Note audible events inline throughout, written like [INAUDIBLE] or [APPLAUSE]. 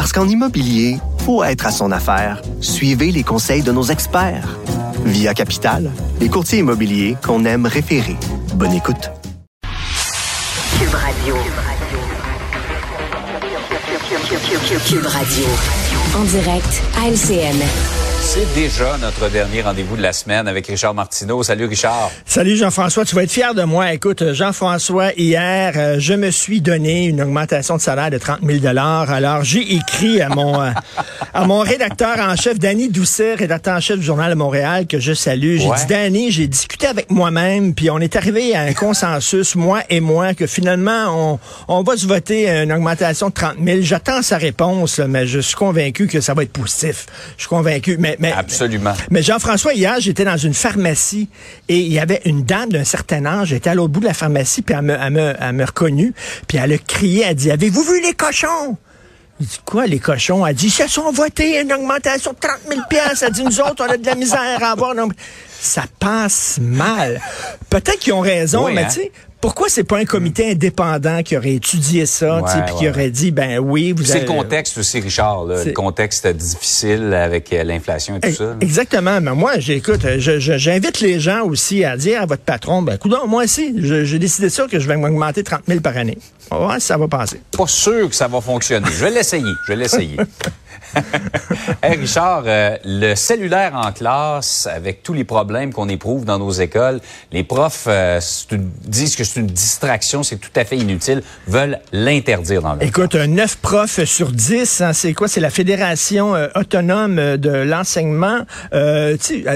Parce qu'en immobilier, faut être à son affaire. Suivez les conseils de nos experts. Via Capital, les courtiers immobiliers qu'on aime référer. Bonne écoute. Cube Radio. Cube Radio. En direct à LCN. C'est déjà notre dernier rendez-vous de la semaine avec Richard Martineau. Salut Richard. Salut Jean-François, tu vas être fier de moi. Écoute, Jean-François, hier, euh, je me suis donné une augmentation de salaire de 30 000 Alors, j'ai écrit à mon euh, [LAUGHS] à mon rédacteur en chef, Danny Doucet, rédacteur en chef du Journal de Montréal, que je salue. J'ai dit, Danny, j'ai discuté avec moi-même, puis on est arrivé à un consensus, moi et moi, que finalement, on, on va se voter une augmentation de 30 000 J'attends sa réponse, mais je suis convaincu que ça va être positif. Je suis convaincu. Mais mais, Absolument. Mais Jean-François, hier, j'étais dans une pharmacie et il y avait une dame d'un certain âge. J'étais à l'autre bout de la pharmacie, puis elle me, elle me, elle me reconnut. Puis elle a crié, elle dit, avez-vous vu les cochons? Il dit, quoi, les cochons? Elle dit, ils se sont votés une augmentation de 30 000 Elle dit, nous autres, on a de la misère à avoir. Ça passe mal. Peut-être qu'ils ont raison, mais hein? tu sais, pourquoi c'est pas un comité indépendant qui aurait étudié ça, ouais, puis qui aurait dit ben oui, vous C'est le contexte aussi, Richard, là, le contexte difficile avec euh, l'inflation et tout ça. Exactement. Mais moi, j'écoute, j'invite les gens aussi à dire à votre patron, ben écoute, moi aussi, j'ai décidé ça que je vais m'augmenter 30 000 par année. Si ça va passer. Pas sûr que ça va fonctionner. Je vais l'essayer. Je vais l'essayer. [LAUGHS] [LAUGHS] hey Richard, euh, le cellulaire en classe, avec tous les problèmes qu'on éprouve dans nos écoles, les profs euh, disent que c'est une distraction, c'est tout à fait inutile, veulent l'interdire dans le Écoute, un 9 profs sur 10, hein, c'est quoi? C'est la Fédération euh, autonome de l'enseignement.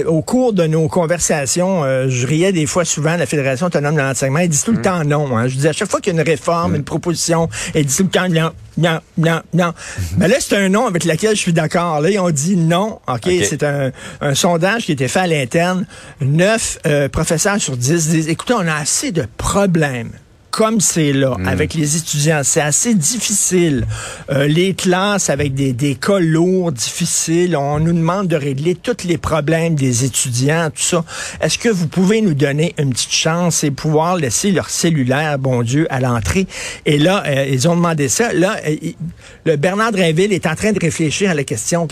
au cours de nos conversations, je riais des fois souvent la Fédération autonome de l'enseignement. Ils disent tout le mm. temps non. Hein. Je dis à chaque fois qu'il y a une réforme, mm. une proposition, ils disent tout le temps non, non, non. Mais là, c'est un nom avec lequel je suis d'accord. Là, ils ont dit non. OK, c'est un, un, sondage qui a été fait à l'interne. Neuf euh, professeurs sur dix disent, écoutez, on a assez de problèmes comme c'est là, hmm. avec les étudiants, c'est assez difficile. Euh, les classes avec des, des cas lourds, difficiles, on nous demande de régler tous les problèmes des étudiants, tout ça. Est-ce que vous pouvez nous donner une petite chance et pouvoir laisser leur cellulaire, bon Dieu, à l'entrée? Et là, euh, ils ont demandé ça. Là, euh, le Bernard Drinville est en train de réfléchir à la question.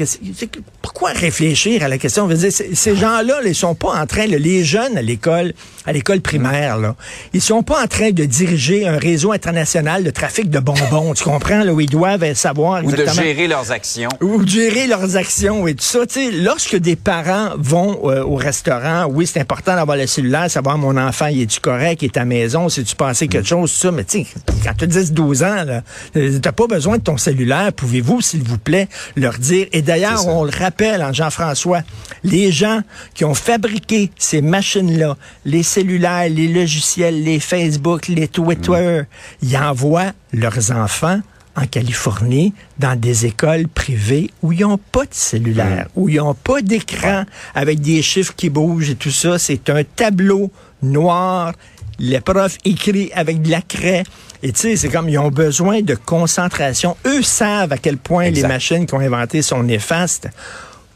Pourquoi réfléchir à la question? Dire, ces gens-là, ils sont pas en train, les jeunes à l'école, à l'école primaire, là, ils sont pas en train de dire un réseau international de trafic de bonbons. tu comprends, là, où ils doivent savoir exactement. Ou de gérer leurs actions. Ou de gérer leurs actions et tout ça. Tu sais, lorsque des parents vont euh, au restaurant, oui, c'est important d'avoir le cellulaire, savoir mon enfant, il est-tu correct, il est à maison, si tu pensais quelque chose, ça. Mais tu sais, quand tu as 10, 12 ans, tu n'as pas besoin de ton cellulaire. Pouvez-vous, s'il vous plaît, leur dire? Et d'ailleurs, on le rappelle, en Jean-François, les gens qui ont fabriqué ces machines-là, les cellulaires, les logiciels, les Facebook, les Twitter, ils envoient leurs enfants en Californie dans des écoles privées où ils n'ont pas de cellulaire, où ils n'ont pas d'écran avec des chiffres qui bougent et tout ça. C'est un tableau noir. Les profs écrit avec de la craie. Et tu sais, c'est comme ils ont besoin de concentration. Eux savent à quel point les machines qu'ils ont inventées sont néfastes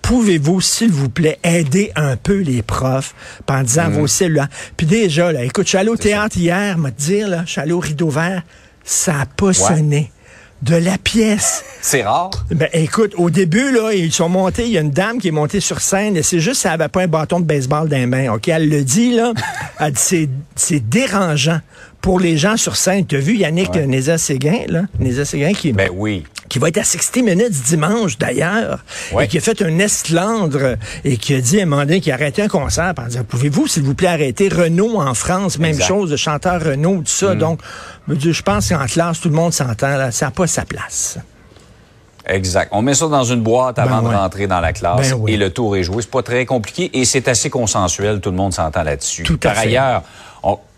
pouvez-vous, s'il vous plaît, aider un peu les profs en disant mm. vos cellulaires? Puis déjà, là, écoute, je suis allé au théâtre hier, me dire, là, je suis allé au rideau vert, ça n'a pas sonné de la pièce. C'est rare. Ben, écoute, au début, là, ils sont montés, il y a une dame qui est montée sur scène, et c'est juste, elle n'avait pas un bâton de baseball dans les mains, OK? Elle le dit, là, [LAUGHS] elle dit, c'est dérangeant pour les gens sur scène. Tu as vu Yannick ouais. Néza-Séguin, là? Néza-Séguin qui... Ben oui qui va être à 60 minutes dimanche d'ailleurs, et qui a fait un esclandre et qui a dit à un moment donné qu'il a arrêté un concert en disant Pouvez-vous, s'il vous plaît, arrêter Renault en France, même chose, de chanteur Renault, tout ça. Mm. Donc, je pense qu'en classe, tout le monde s'entend, là, ça n'a pas sa place. Exact. On met ça dans une boîte avant ben de rentrer dans la classe ben et le tour est joué. C'est pas très compliqué et c'est assez consensuel. Tout le monde s'entend là-dessus. Par ailleurs,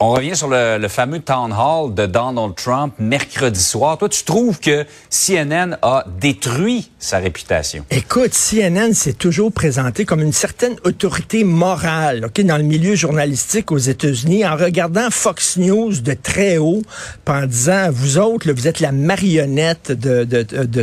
On, revient sur le, fameux town hall de Donald Trump mercredi soir. Toi, tu trouves que CNN a détruit sa réputation? Écoute, CNN s'est toujours présenté comme une certaine autorité morale ok, dans le milieu journalistique aux États-Unis en regardant Fox News de très haut en disant, vous autres, vous êtes la marionnette de,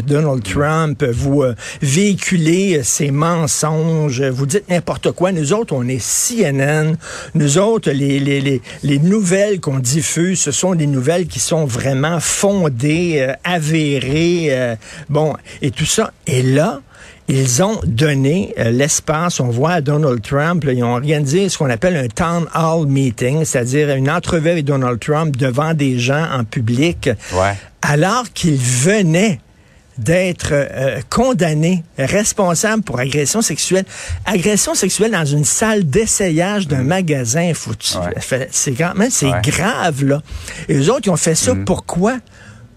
Donald Trump, vous euh, véhiculez ses mensonges, vous dites n'importe quoi. Nous autres, on est CNN. Nous autres, les, les, les, les nouvelles qu'on diffuse, ce sont des nouvelles qui sont vraiment fondées, euh, avérées, euh, bon, et tout ça. Et là, ils ont donné euh, l'espace, on voit à Donald Trump, là, ils ont organisé ce qu'on appelle un town hall meeting, c'est-à-dire une entrevue avec Donald Trump devant des gens en public, ouais. alors qu'il venait d'être euh, condamné, responsable pour agression sexuelle. Agression sexuelle dans une salle d'essayage d'un mmh. magasin. Ouais. C'est quand même c'est ouais. grave là. Et les autres ils ont fait ça mmh. pourquoi?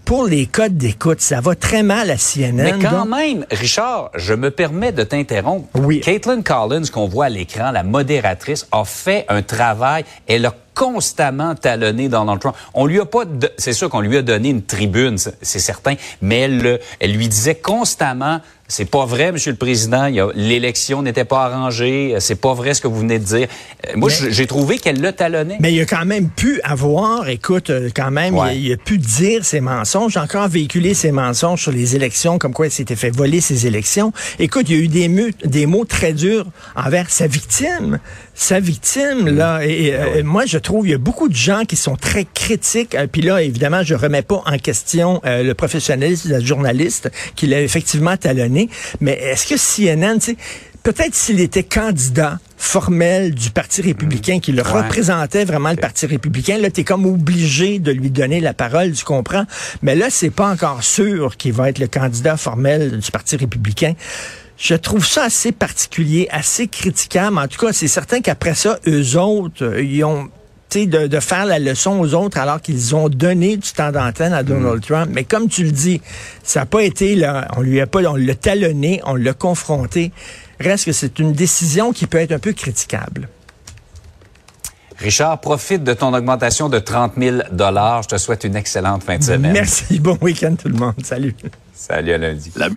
Pour les codes d'écoute, ça va très mal à CNN. Mais quand donc... même, Richard, je me permets de t'interrompre. Oui. Caitlin Collins, qu'on voit à l'écran, la modératrice, a fait un travail. Elle a constamment talonné Donald Trump. On lui a pas, c'est sûr qu'on lui a donné une tribune, c'est certain, mais elle, elle lui disait constamment, c'est pas vrai, Monsieur le Président, l'élection n'était pas arrangée, c'est pas vrai ce que vous venez de dire. Moi, j'ai trouvé qu'elle le talonnait. Mais il a quand même pu avoir, écoute, quand même, ouais. il, a, il, a, pu dire ses mensonges, encore véhiculer ses mensonges sur les élections, comme quoi il s'était fait voler ses élections. Écoute, il y a eu des, mots, des mots très durs envers sa victime. Sa victime, là, et, et euh, moi, je trouve il y a beaucoup de gens qui sont très critiques. Euh, Puis là, évidemment, je remets pas en question euh, le professionnalisme de la journaliste qui l'a effectivement talonné. Mais est-ce que CNN, tu sais, peut-être s'il était candidat formel du Parti républicain, mmh. qui le ouais. représentait vraiment le Parti républicain, là, tu es comme obligé de lui donner la parole, tu comprends? Mais là, c'est pas encore sûr qu'il va être le candidat formel du Parti républicain. Je trouve ça assez particulier, assez critiquable. En tout cas, c'est certain qu'après ça, eux autres, ils ont de, de, faire la leçon aux autres alors qu'ils ont donné du temps d'antenne à Donald mmh. Trump. Mais comme tu le dis, ça n'a pas été là, on lui a pas, on l'a talonné, on l'a confronté. Reste que c'est une décision qui peut être un peu critiquable. Richard, profite de ton augmentation de 30 000 Je te souhaite une excellente fin de semaine. Merci. Bon week-end tout le monde. Salut. Salut à lundi. La